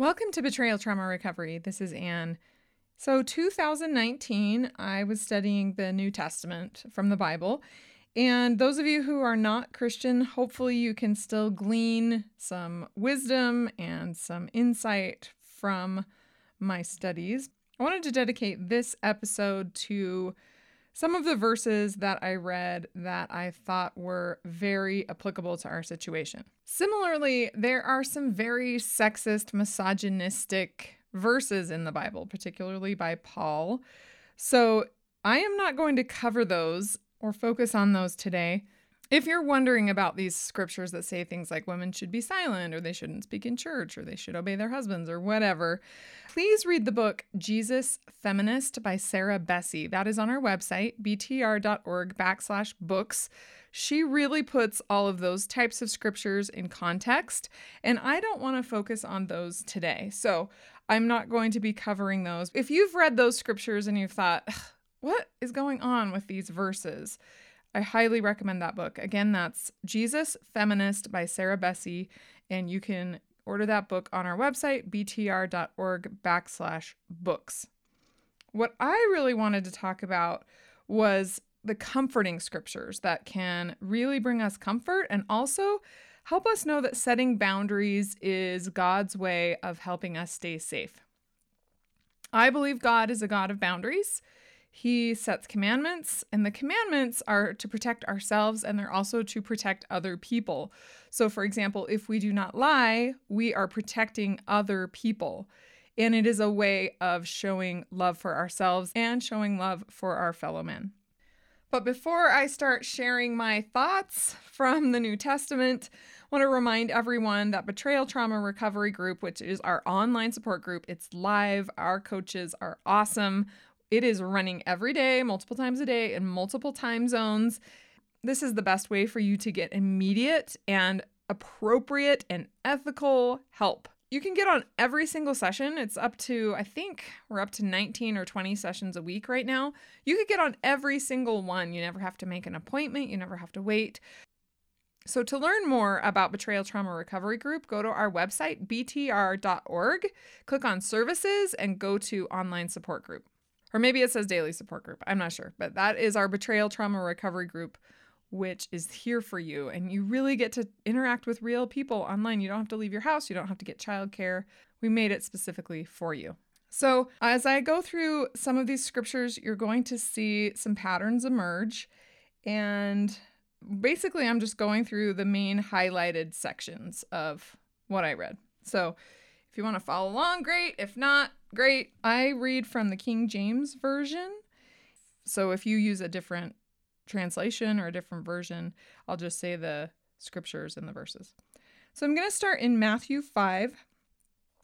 Welcome to Betrayal Trauma Recovery. This is Anne. So, 2019, I was studying the New Testament from the Bible. And those of you who are not Christian, hopefully you can still glean some wisdom and some insight from my studies. I wanted to dedicate this episode to some of the verses that I read that I thought were very applicable to our situation. Similarly, there are some very sexist, misogynistic verses in the Bible, particularly by Paul. So I am not going to cover those or focus on those today. If you're wondering about these scriptures that say things like women should be silent or they shouldn't speak in church or they should obey their husbands or whatever, please read the book Jesus Feminist by Sarah Bessey. That is on our website, btr.org backslash books. She really puts all of those types of scriptures in context, and I don't want to focus on those today. So I'm not going to be covering those. If you've read those scriptures and you've thought, what is going on with these verses? I highly recommend that book. Again, that's Jesus Feminist by Sarah Bessey, and you can order that book on our website, btr.org backslash books. What I really wanted to talk about was the comforting scriptures that can really bring us comfort and also help us know that setting boundaries is God's way of helping us stay safe. I believe God is a God of boundaries. He sets commandments, and the commandments are to protect ourselves and they're also to protect other people. So, for example, if we do not lie, we are protecting other people. And it is a way of showing love for ourselves and showing love for our fellow men. But before I start sharing my thoughts from the New Testament, I want to remind everyone that Betrayal Trauma Recovery Group, which is our online support group, it's live. Our coaches are awesome. It is running every day, multiple times a day, in multiple time zones. This is the best way for you to get immediate and appropriate and ethical help. You can get on every single session. It's up to, I think we're up to 19 or 20 sessions a week right now. You could get on every single one. You never have to make an appointment, you never have to wait. So, to learn more about Betrayal Trauma Recovery Group, go to our website, btr.org, click on services, and go to online support group. Or maybe it says daily support group. I'm not sure. But that is our betrayal trauma recovery group, which is here for you. And you really get to interact with real people online. You don't have to leave your house, you don't have to get childcare. We made it specifically for you. So, as I go through some of these scriptures, you're going to see some patterns emerge. And basically, I'm just going through the main highlighted sections of what I read. So, if you want to follow along, great. If not, great. I read from the King James Version. So if you use a different translation or a different version, I'll just say the scriptures and the verses. So I'm going to start in Matthew 5.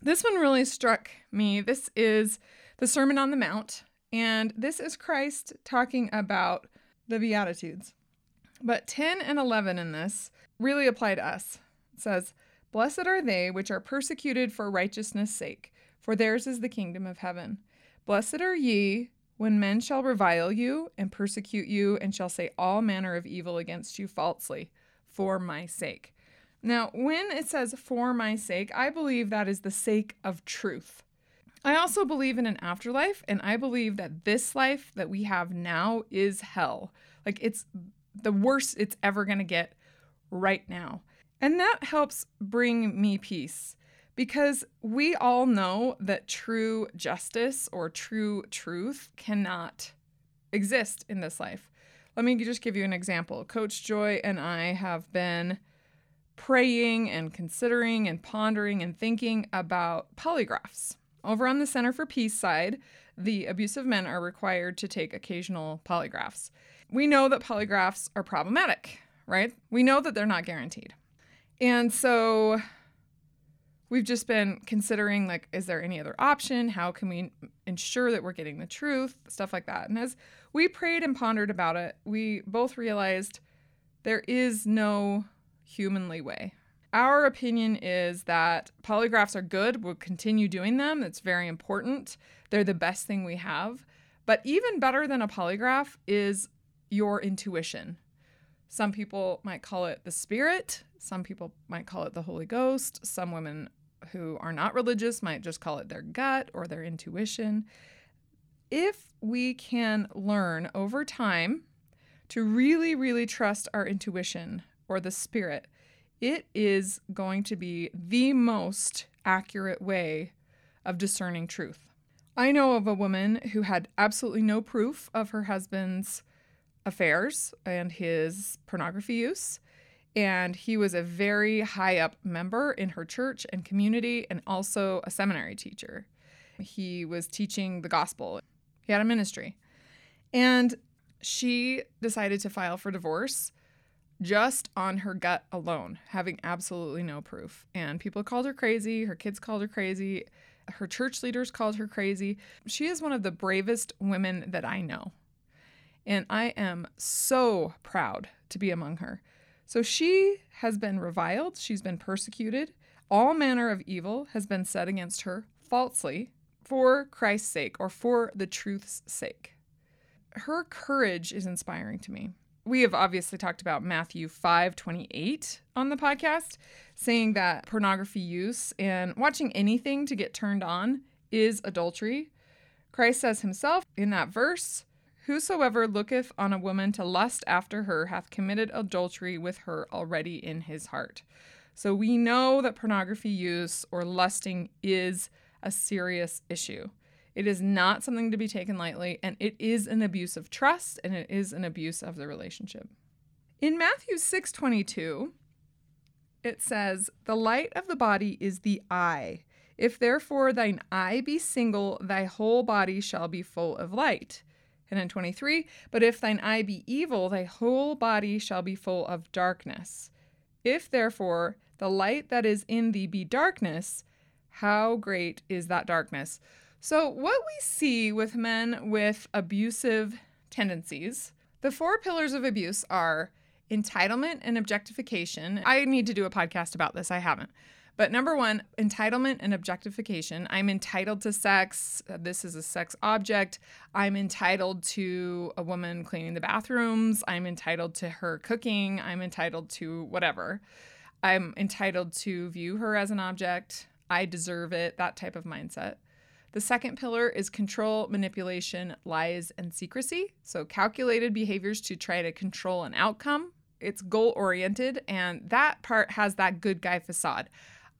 This one really struck me. This is the Sermon on the Mount, and this is Christ talking about the Beatitudes. But 10 and 11 in this really apply to us. It says, Blessed are they which are persecuted for righteousness' sake, for theirs is the kingdom of heaven. Blessed are ye when men shall revile you and persecute you, and shall say all manner of evil against you falsely, for my sake. Now, when it says for my sake, I believe that is the sake of truth. I also believe in an afterlife, and I believe that this life that we have now is hell. Like it's the worst it's ever going to get right now. And that helps bring me peace because we all know that true justice or true truth cannot exist in this life. Let me just give you an example. Coach Joy and I have been praying and considering and pondering and thinking about polygraphs. Over on the Center for Peace side, the abusive men are required to take occasional polygraphs. We know that polygraphs are problematic, right? We know that they're not guaranteed. And so we've just been considering like is there any other option? How can we ensure that we're getting the truth? Stuff like that. And as we prayed and pondered about it we both realized there is no humanly way our opinion is that polygraphs are good. We'll continue doing them. It's very important. They're the best thing we have. But even better than a polygraph is your intuition. Some people might call it the spirit. Some people might call it the Holy Ghost. Some women who are not religious might just call it their gut or their intuition. If we can learn over time to really, really trust our intuition or the spirit, it is going to be the most accurate way of discerning truth. I know of a woman who had absolutely no proof of her husband's affairs and his pornography use. And he was a very high up member in her church and community, and also a seminary teacher. He was teaching the gospel, he had a ministry. And she decided to file for divorce just on her gut alone, having absolutely no proof. And people called her crazy, her kids called her crazy, her church leaders called her crazy. She is one of the bravest women that I know. And I am so proud to be among her. So she has been reviled, she's been persecuted, all manner of evil has been said against her falsely for Christ's sake or for the truth's sake. Her courage is inspiring to me. We have obviously talked about Matthew 5:28 on the podcast, saying that pornography use and watching anything to get turned on is adultery. Christ says himself in that verse, Whosoever looketh on a woman to lust after her hath committed adultery with her already in his heart. So we know that pornography use or lusting is a serious issue. It is not something to be taken lightly, and it is an abuse of trust and it is an abuse of the relationship. In Matthew 6:22, it says, "The light of the body is the eye. If therefore thine eye be single, thy whole body shall be full of light." And in 23, but if thine eye be evil, thy whole body shall be full of darkness. If therefore the light that is in thee be darkness, how great is that darkness? So, what we see with men with abusive tendencies, the four pillars of abuse are entitlement and objectification. I need to do a podcast about this, I haven't. But number one, entitlement and objectification. I'm entitled to sex. This is a sex object. I'm entitled to a woman cleaning the bathrooms. I'm entitled to her cooking. I'm entitled to whatever. I'm entitled to view her as an object. I deserve it, that type of mindset. The second pillar is control, manipulation, lies, and secrecy. So, calculated behaviors to try to control an outcome. It's goal oriented, and that part has that good guy facade.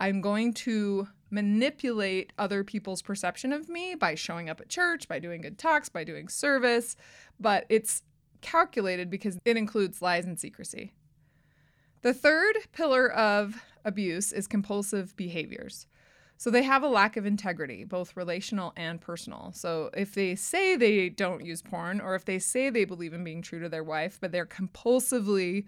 I'm going to manipulate other people's perception of me by showing up at church, by doing good talks, by doing service, but it's calculated because it includes lies and secrecy. The third pillar of abuse is compulsive behaviors. So they have a lack of integrity, both relational and personal. So if they say they don't use porn, or if they say they believe in being true to their wife, but they're compulsively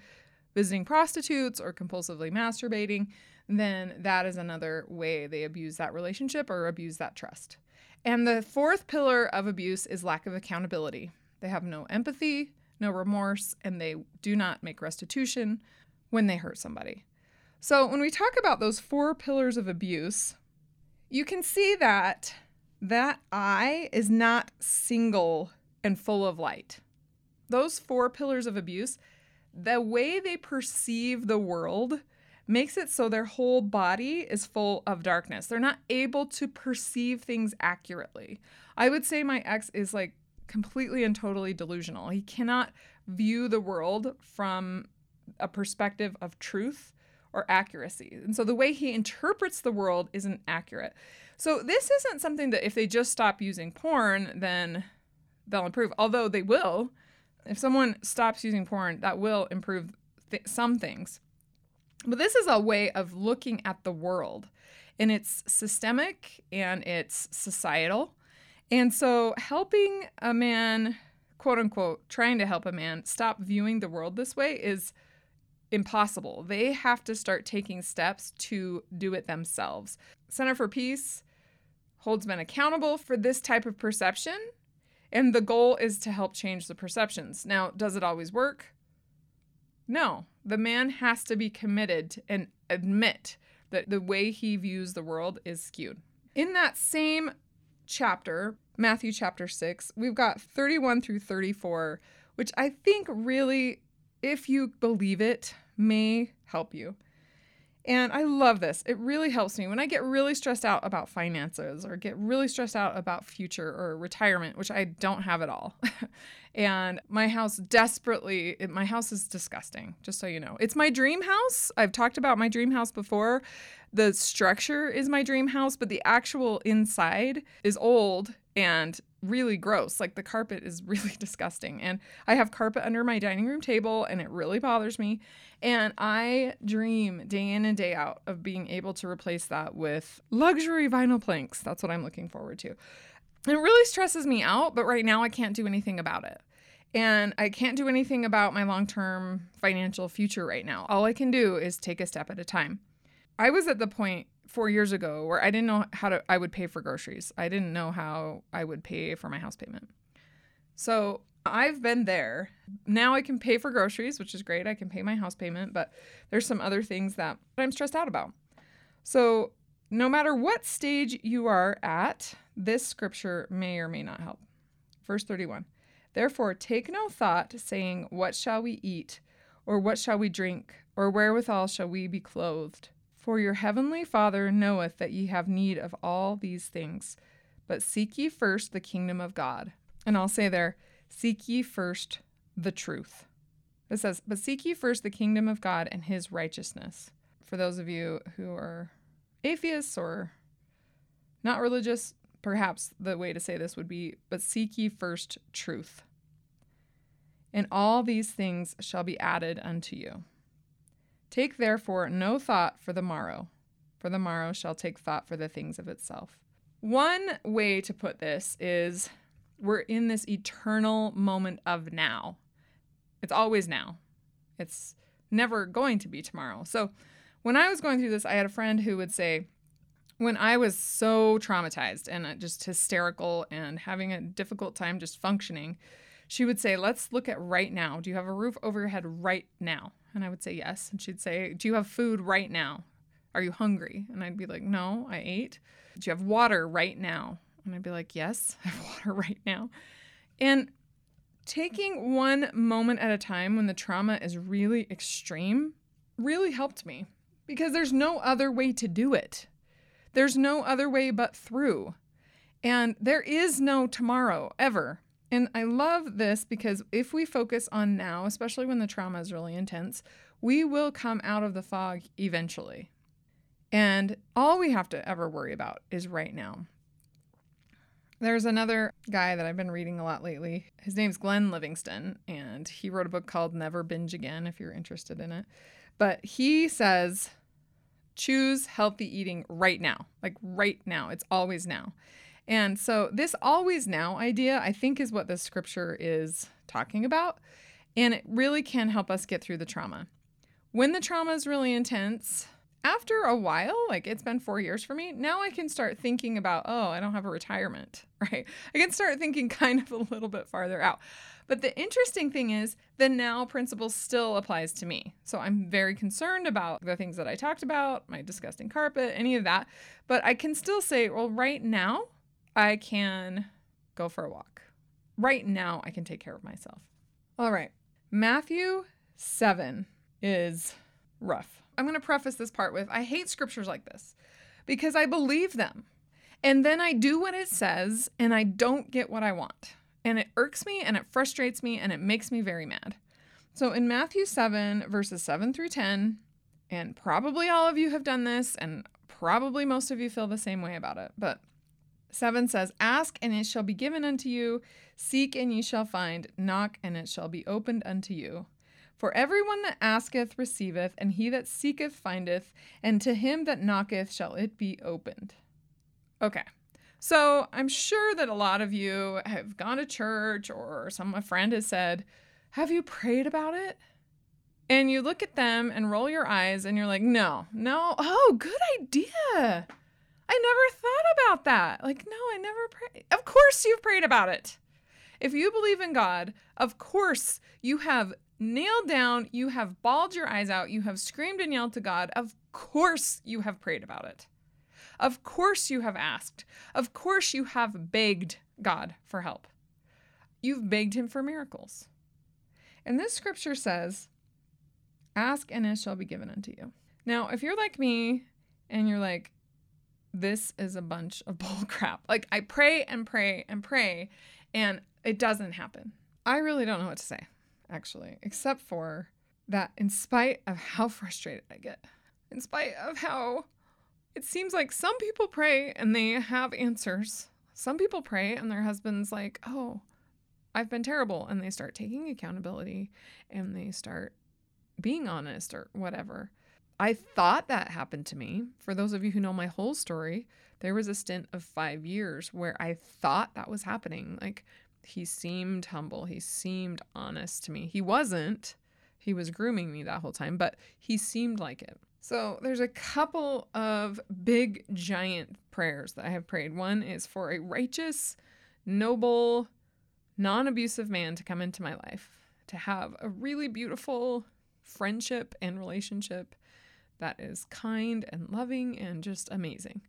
visiting prostitutes or compulsively masturbating, then that is another way they abuse that relationship or abuse that trust. And the fourth pillar of abuse is lack of accountability. They have no empathy, no remorse, and they do not make restitution when they hurt somebody. So, when we talk about those four pillars of abuse, you can see that that eye is not single and full of light. Those four pillars of abuse, the way they perceive the world makes it so their whole body is full of darkness. They're not able to perceive things accurately. I would say my ex is like completely and totally delusional. He cannot view the world from a perspective of truth or accuracy. And so the way he interprets the world isn't accurate. So this isn't something that if they just stop using porn, then they'll improve, although they will. If someone stops using porn, that will improve th- some things. But this is a way of looking at the world, and it's systemic and it's societal. And so, helping a man, quote unquote, trying to help a man stop viewing the world this way is impossible. They have to start taking steps to do it themselves. Center for Peace holds men accountable for this type of perception, and the goal is to help change the perceptions. Now, does it always work? No, the man has to be committed and admit that the way he views the world is skewed. In that same chapter, Matthew chapter 6, we've got 31 through 34, which I think really, if you believe it, may help you. And I love this. It really helps me when I get really stressed out about finances or get really stressed out about future or retirement, which I don't have at all. and my house desperately, it, my house is disgusting, just so you know. It's my dream house. I've talked about my dream house before. The structure is my dream house, but the actual inside is old and really gross. Like the carpet is really disgusting. And I have carpet under my dining room table and it really bothers me. And I dream day in and day out of being able to replace that with luxury vinyl planks. That's what I'm looking forward to. It really stresses me out, but right now I can't do anything about it. And I can't do anything about my long term financial future right now. All I can do is take a step at a time. I was at the point four years ago where I didn't know how to I would pay for groceries. I didn't know how I would pay for my house payment. So I've been there. Now I can pay for groceries, which is great. I can pay my house payment, but there's some other things that I'm stressed out about. So no matter what stage you are at, this scripture may or may not help. Verse 31. Therefore, take no thought, saying, What shall we eat? Or what shall we drink? Or wherewithal shall we be clothed? For your heavenly Father knoweth that ye have need of all these things. But seek ye first the kingdom of God. And I'll say there, seek ye first the truth. It says, But seek ye first the kingdom of God and his righteousness. For those of you who are atheists or not religious, perhaps the way to say this would be, But seek ye first truth. And all these things shall be added unto you. Take therefore no thought for the morrow, for the morrow shall take thought for the things of itself. One way to put this is we're in this eternal moment of now. It's always now. It's never going to be tomorrow. So when I was going through this, I had a friend who would say, when I was so traumatized and just hysterical and having a difficult time just functioning, she would say, Let's look at right now. Do you have a roof over your head right now? And I would say yes. And she'd say, Do you have food right now? Are you hungry? And I'd be like, No, I ate. Do you have water right now? And I'd be like, Yes, I have water right now. And taking one moment at a time when the trauma is really extreme really helped me because there's no other way to do it. There's no other way but through. And there is no tomorrow ever. And I love this because if we focus on now, especially when the trauma is really intense, we will come out of the fog eventually. And all we have to ever worry about is right now. There's another guy that I've been reading a lot lately. His name's Glenn Livingston, and he wrote a book called Never Binge Again, if you're interested in it. But he says, choose healthy eating right now. Like right now. It's always now. And so, this always now idea, I think, is what this scripture is talking about. And it really can help us get through the trauma. When the trauma is really intense, after a while, like it's been four years for me, now I can start thinking about, oh, I don't have a retirement, right? I can start thinking kind of a little bit farther out. But the interesting thing is, the now principle still applies to me. So I'm very concerned about the things that I talked about, my disgusting carpet, any of that. But I can still say, well, right now, I can go for a walk. Right now, I can take care of myself. All right. Matthew 7 is rough. I'm going to preface this part with I hate scriptures like this because I believe them. And then I do what it says and I don't get what I want. And it irks me and it frustrates me and it makes me very mad. So in Matthew 7, verses 7 through 10, and probably all of you have done this, and probably most of you feel the same way about it, but 7 says, Ask and it shall be given unto you, seek and ye shall find, knock and it shall be opened unto you. For everyone that asketh receiveth, and he that seeketh findeth, and to him that knocketh shall it be opened. Okay, so I'm sure that a lot of you have gone to church or some a friend has said, Have you prayed about it? And you look at them and roll your eyes and you're like, No, no, oh, good idea. I never thought about that. Like, no, I never prayed. Of course you've prayed about it. If you believe in God, of course you have nailed down, you have bawled your eyes out, you have screamed and yelled to God. Of course you have prayed about it. Of course you have asked. Of course you have begged God for help. You've begged him for miracles. And this scripture says, Ask and it shall be given unto you. Now, if you're like me and you're like, this is a bunch of bull crap, like I pray and pray and pray and it doesn't happen. I really don't know what to say, actually, except for that in spite of how frustrated I get, in spite of how it seems like some people pray and they have answers. Some people pray and their husband's like, oh, I've been terrible. And they start taking accountability and they start being honest or whatever. I thought that happened to me. For those of you who know my whole story, there was a stint of five years where I thought that was happening. Like he seemed humble, he seemed honest to me. He wasn't. He was grooming me that whole time, but he seemed like it. So there's a couple of big giant prayers that I have prayed. One is for a righteous, noble, non-abusive man to come into my life, to have a really beautiful friendship and relationship that is kind and loving and just amazing.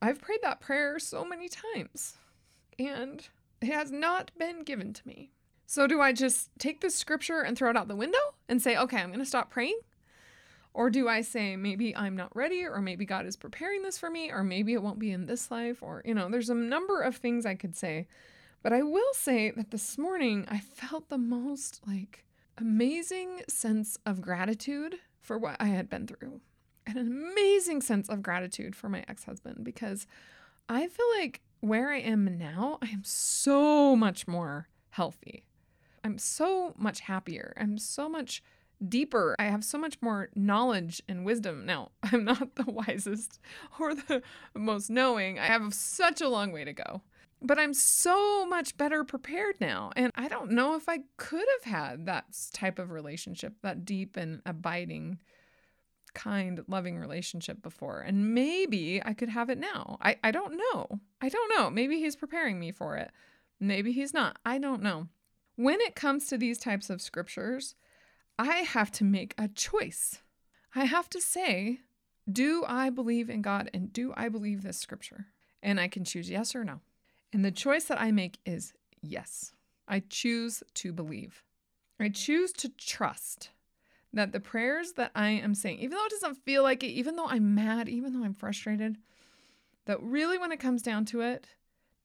I've prayed that prayer so many times and it has not been given to me. So, do I just take the scripture and throw it out the window and say, okay, I'm going to stop praying? Or do I say, maybe I'm not ready, or maybe God is preparing this for me, or maybe it won't be in this life, or, you know, there's a number of things I could say. But I will say that this morning I felt the most like amazing sense of gratitude for what I had been through, and an amazing sense of gratitude for my ex husband because I feel like where I am now, I am so much more healthy. I'm so much happier. I'm so much deeper. I have so much more knowledge and wisdom. Now, I'm not the wisest or the most knowing. I have such a long way to go. But I'm so much better prepared now. And I don't know if I could have had that type of relationship, that deep and abiding, kind, loving relationship before. And maybe I could have it now. I, I don't know. I don't know. Maybe he's preparing me for it. Maybe he's not. I don't know. When it comes to these types of scriptures, I have to make a choice. I have to say, do I believe in God and do I believe this scripture? And I can choose yes or no. And the choice that I make is yes. I choose to believe. I choose to trust that the prayers that I am saying, even though it doesn't feel like it, even though I'm mad, even though I'm frustrated, that really when it comes down to it,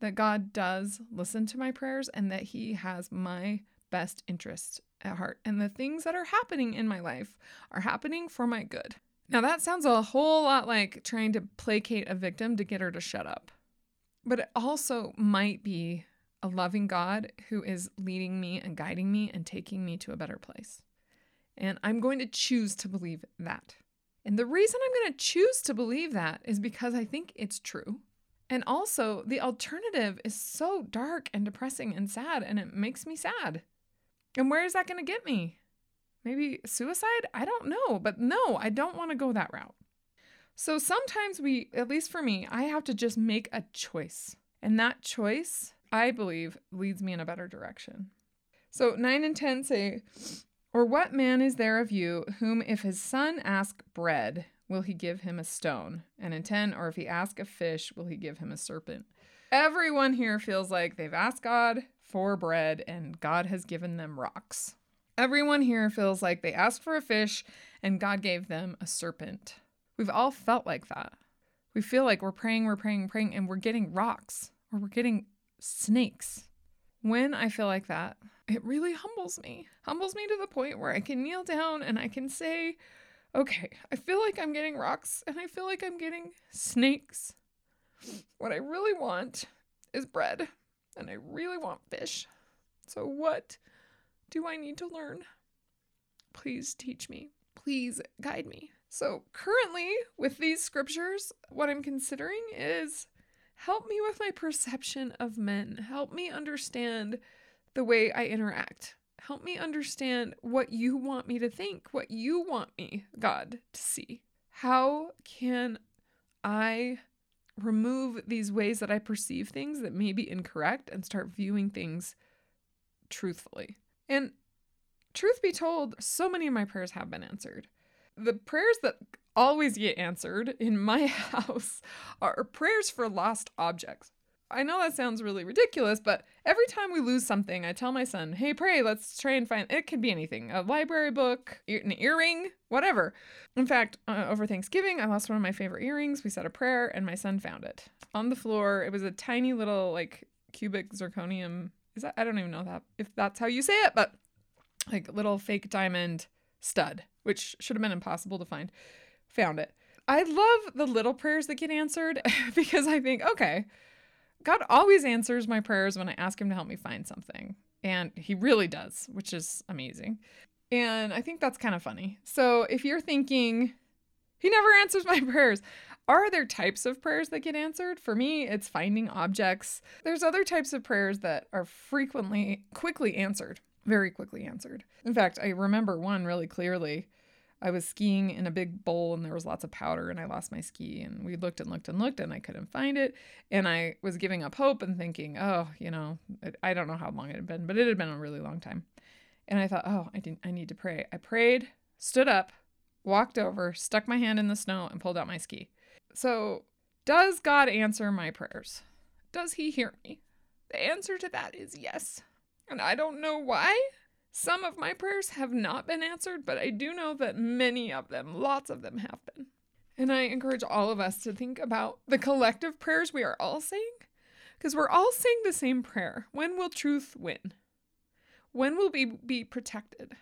that God does listen to my prayers and that He has my best interest at heart. And the things that are happening in my life are happening for my good. Now, that sounds a whole lot like trying to placate a victim to get her to shut up. But it also might be a loving God who is leading me and guiding me and taking me to a better place. And I'm going to choose to believe that. And the reason I'm going to choose to believe that is because I think it's true. And also, the alternative is so dark and depressing and sad, and it makes me sad. And where is that going to get me? Maybe suicide? I don't know. But no, I don't want to go that route. So sometimes we, at least for me, I have to just make a choice. And that choice, I believe, leads me in a better direction. So 9 and 10 say, Or what man is there of you whom, if his son ask bread, will he give him a stone? And in 10, or if he ask a fish, will he give him a serpent? Everyone here feels like they've asked God for bread and God has given them rocks. Everyone here feels like they asked for a fish and God gave them a serpent. We've all felt like that. We feel like we're praying, we're praying, praying, and we're getting rocks or we're getting snakes. When I feel like that, it really humbles me. Humbles me to the point where I can kneel down and I can say, okay, I feel like I'm getting rocks and I feel like I'm getting snakes. What I really want is bread and I really want fish. So, what do I need to learn? Please teach me. Please guide me. So, currently, with these scriptures, what I'm considering is help me with my perception of men. Help me understand the way I interact. Help me understand what you want me to think, what you want me, God, to see. How can I remove these ways that I perceive things that may be incorrect and start viewing things truthfully? And truth be told, so many of my prayers have been answered the prayers that always get answered in my house are prayers for lost objects. I know that sounds really ridiculous, but every time we lose something, I tell my son, hey, pray, let's try and find it. Could be anything a library book, an earring, whatever. In fact, uh, over Thanksgiving, I lost one of my favorite earrings. We said a prayer, and my son found it on the floor. It was a tiny little, like, cubic zirconium. Is that, I don't even know that if that's how you say it, but like little fake diamond stud, which should have been impossible to find. Found it. I love the little prayers that get answered because I think, okay, God always answers my prayers when I ask Him to help me find something. And He really does, which is amazing. And I think that's kind of funny. So if you're thinking, He never answers my prayers, are there types of prayers that get answered? For me, it's finding objects. There's other types of prayers that are frequently, quickly answered, very quickly answered. In fact, I remember one really clearly. I was skiing in a big bowl and there was lots of powder and I lost my ski and we looked and looked and looked and I couldn't find it and I was giving up hope and thinking, "Oh, you know, I don't know how long it had been, but it had been a really long time." And I thought, "Oh, I didn't I need to pray." I prayed, stood up, walked over, stuck my hand in the snow and pulled out my ski. So, does God answer my prayers? Does he hear me? The answer to that is yes. And I don't know why. Some of my prayers have not been answered, but I do know that many of them, lots of them, have been. And I encourage all of us to think about the collective prayers we are all saying, because we're all saying the same prayer. When will truth win? When will we be protected?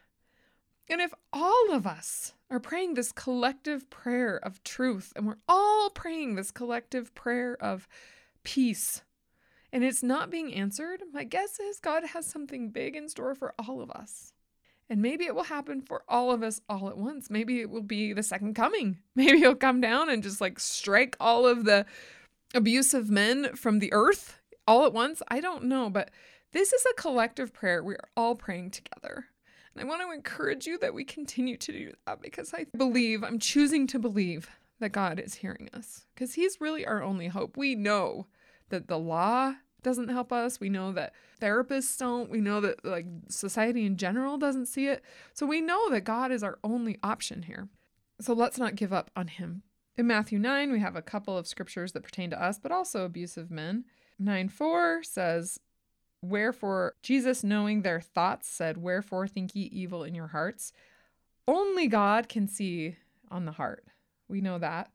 And if all of us are praying this collective prayer of truth, and we're all praying this collective prayer of peace, and it's not being answered, my guess is God has something big in store for all of us. And maybe it will happen for all of us all at once. Maybe it will be the second coming. Maybe he'll come down and just like strike all of the abusive men from the earth all at once. I don't know, but this is a collective prayer. We are all praying together. And I want to encourage you that we continue to do that because I believe, I'm choosing to believe that God is hearing us because He's really our only hope. We know that the law doesn't help us. We know that therapists don't. We know that like society in general doesn't see it. So we know that God is our only option here. So let's not give up on him. In Matthew 9, we have a couple of scriptures that pertain to us, but also abusive men. 9 4 says, Wherefore, Jesus, knowing their thoughts, said, Wherefore think ye evil in your hearts? Only God can see on the heart. We know that.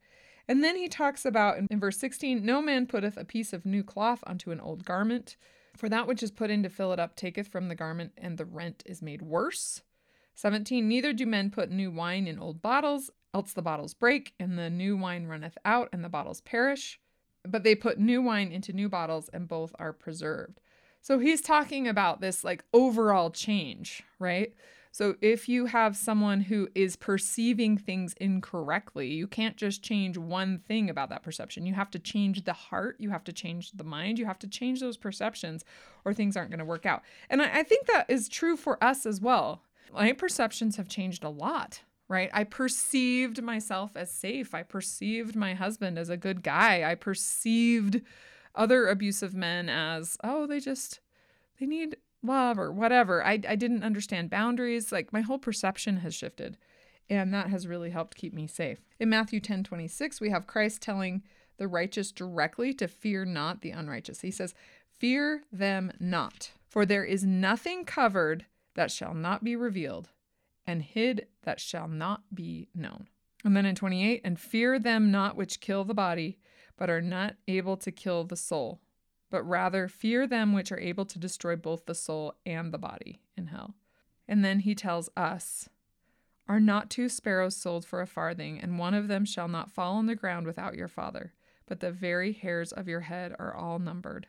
And then he talks about in, verse 16 No man putteth a piece of new cloth unto an old garment, for that which is put in to fill it up taketh from the garment, and the rent is made worse. 17 Neither do men put new wine in old bottles, else the bottles break, and the new wine runneth out, and the bottles perish. But they put new wine into new bottles, and both are preserved. So he's talking about this like overall change, right? So if you have someone who is perceiving things incorrectly, you can't just change one thing about that perception. You have to change the heart, you have to change the mind, you have to change those perceptions, or things aren't going to work out. And I, I think that is true for us as well. My perceptions have changed a lot right? I perceived myself as safe. I perceived my husband as a good guy. I perceived other abusive men as, oh, they just, they need love or whatever. I, I didn't understand boundaries. Like my whole perception has shifted. And that has really helped keep me safe. In Matthew 10 26, we have Christ telling the righteous directly to fear not the unrighteous. He says, Fear them not, for there is nothing covered that shall not be revealed, and hid that shall not be known. And then in 28, and fear them not which kill the body, but are not able to kill the soul, but rather fear them which are able to destroy both the soul and the body in hell. And then he tells us, Are not two sparrows sold for a farthing, and one of them shall not fall on the ground without your Father? But the very hairs of your head are all numbered.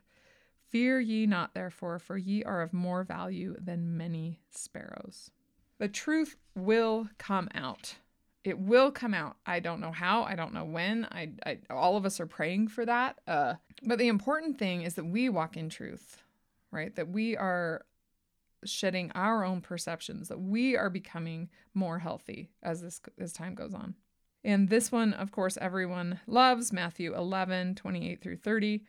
Fear ye not, therefore, for ye are of more value than many sparrows. The truth will come out. It will come out. I don't know how. I don't know when. I, I all of us are praying for that. Uh, but the important thing is that we walk in truth, right? That we are shedding our own perceptions. That we are becoming more healthy as this as time goes on. And this one, of course, everyone loves Matthew 11, 28 through 30.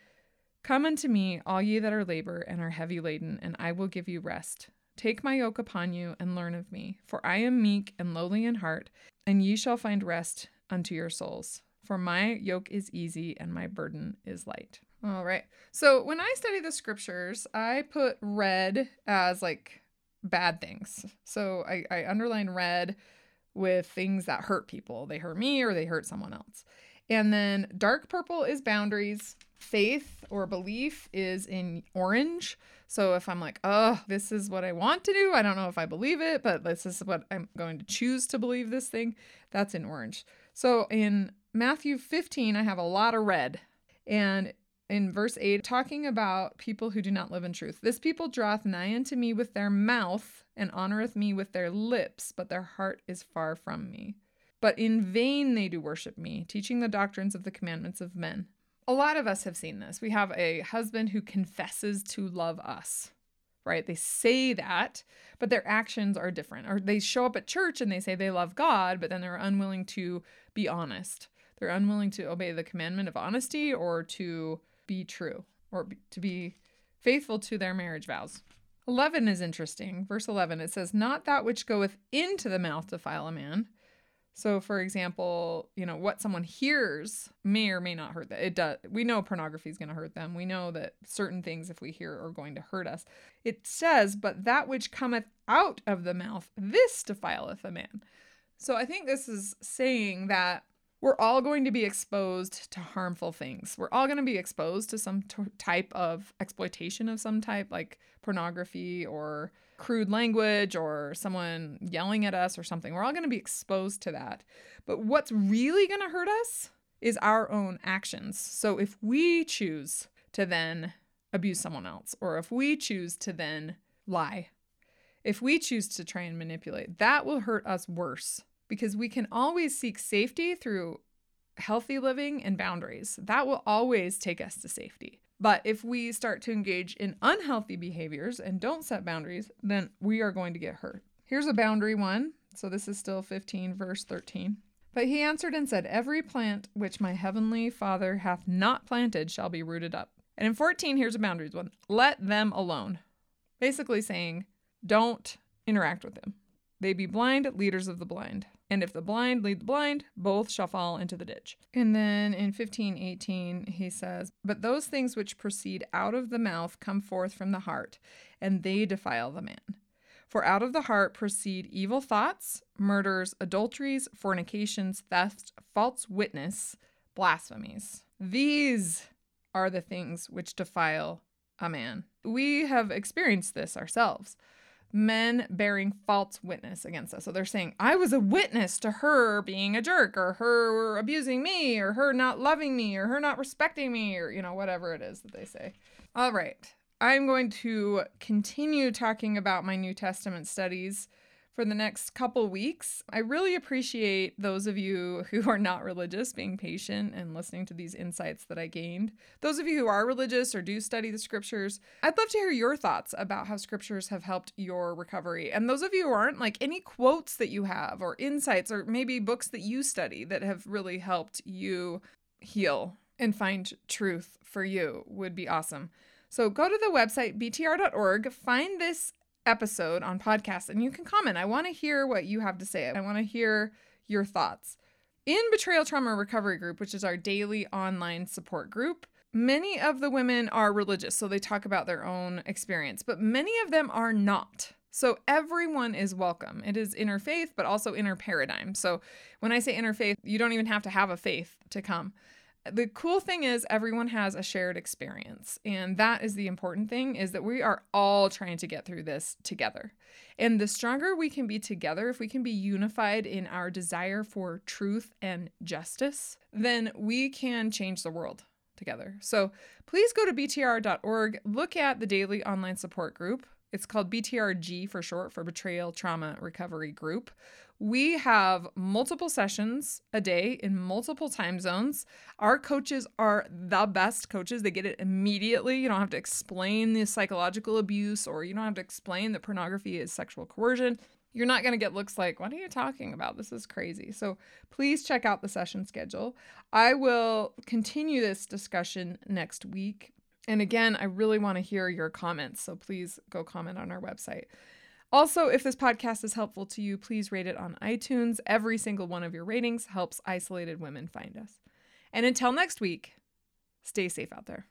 Come unto me, all ye that are labor and are heavy laden, and I will give you rest. Take my yoke upon you and learn of me, for I am meek and lowly in heart, and ye shall find rest unto your souls. For my yoke is easy and my burden is light. All right. So when I study the scriptures, I put red as like bad things. So I, I underline red with things that hurt people. They hurt me or they hurt someone else. And then dark purple is boundaries. Faith or belief is in orange. So if I'm like, oh, this is what I want to do, I don't know if I believe it, but this is what I'm going to choose to believe this thing, that's in orange. So in Matthew 15, I have a lot of red. And in verse 8, talking about people who do not live in truth. This people draweth nigh unto me with their mouth and honoreth me with their lips, but their heart is far from me. But in vain they do worship me, teaching the doctrines of the commandments of men. A lot of us have seen this. We have a husband who confesses to love us, right? They say that, but their actions are different. Or they show up at church and they say they love God, but then they're unwilling to be honest. They're unwilling to obey the commandment of honesty or to be true or to be faithful to their marriage vows. 11 is interesting. Verse 11, it says, Not that which goeth into the mouth defile a man. So, for example, you know, what someone hears may or may not hurt them. It does. We know pornography is going to hurt them. We know that certain things, if we hear, are going to hurt us. It says, But that which cometh out of the mouth, this defileth a man. So, I think this is saying that we're all going to be exposed to harmful things. We're all going to be exposed to some t- type of exploitation of some type, like pornography or crude language or someone yelling at us or something. We're all going to be exposed to that. But what's really going to hurt us is our own actions. So if we choose to then abuse someone else, or if we choose to then lie, if we choose to try and manipulate, that will hurt us worse because we can always seek safety through healthy living and boundaries. That will always take us to safety. But if we start to engage in unhealthy behaviors and don't set boundaries, then we are going to get hurt. Here's a boundary one. So this is still 15, verse 13. But he answered and said, Every plant which my heavenly Father hath not planted shall be rooted up. And in 14, here's a boundaries one let them alone. Basically saying, don't interact with them. They be blind, leaders of the blind. And if the blind lead the blind, both shall fall into the ditch. And then in 1518, he says, But those things which proceed out of the mouth come forth from the heart, and they defile the man. For out of the heart proceed evil thoughts, murders, adulteries, fornications, thefts, false witness, blasphemies. These are the things which defile a man. We have experienced this ourselves men bearing false witness against us. So they're saying, I was a witness to her being a jerk, or her abusing me, or her not loving me, or her not respecting me, or, you know, whatever it is that they say. All right. I'm going to continue talking about my New Testament studies for the next couple weeks. I really appreciate those of you who are not religious being patient and listening to these insights that I gained. Those of you who are religious or do study the scriptures, I'd love to hear your thoughts about how scriptures have helped your recovery. And those of you who aren't, like any quotes that you have or insights or maybe books that you study that have really helped you heal and find truth for you would be awesome. So go to the website btr.org, find this episode on podcast and you can comment. I want to hear what you have to say. I want to hear your thoughts. In Betrayal Trauma Recovery Group, which is our daily online support group, many of the women are religious, so they talk about their own experience, but many of them are not. So everyone is welcome. It is interfaith, but also inner paradigm. So when I say interfaith, you don't even have to have a faith to come the cool thing is everyone has a shared experience and that is the important thing is that we are all trying to get through this together. And the stronger we can be together if we can be unified in our desire for truth and justice then we can change the world together. So please go to btr.org look at the daily online support group. It's called BTRG for short for Betrayal Trauma Recovery Group. We have multiple sessions a day in multiple time zones. Our coaches are the best coaches. They get it immediately. You don't have to explain the psychological abuse or you don't have to explain that pornography is sexual coercion. You're not going to get looks like, what are you talking about? This is crazy. So please check out the session schedule. I will continue this discussion next week. And again, I really want to hear your comments. So please go comment on our website. Also, if this podcast is helpful to you, please rate it on iTunes. Every single one of your ratings helps isolated women find us. And until next week, stay safe out there.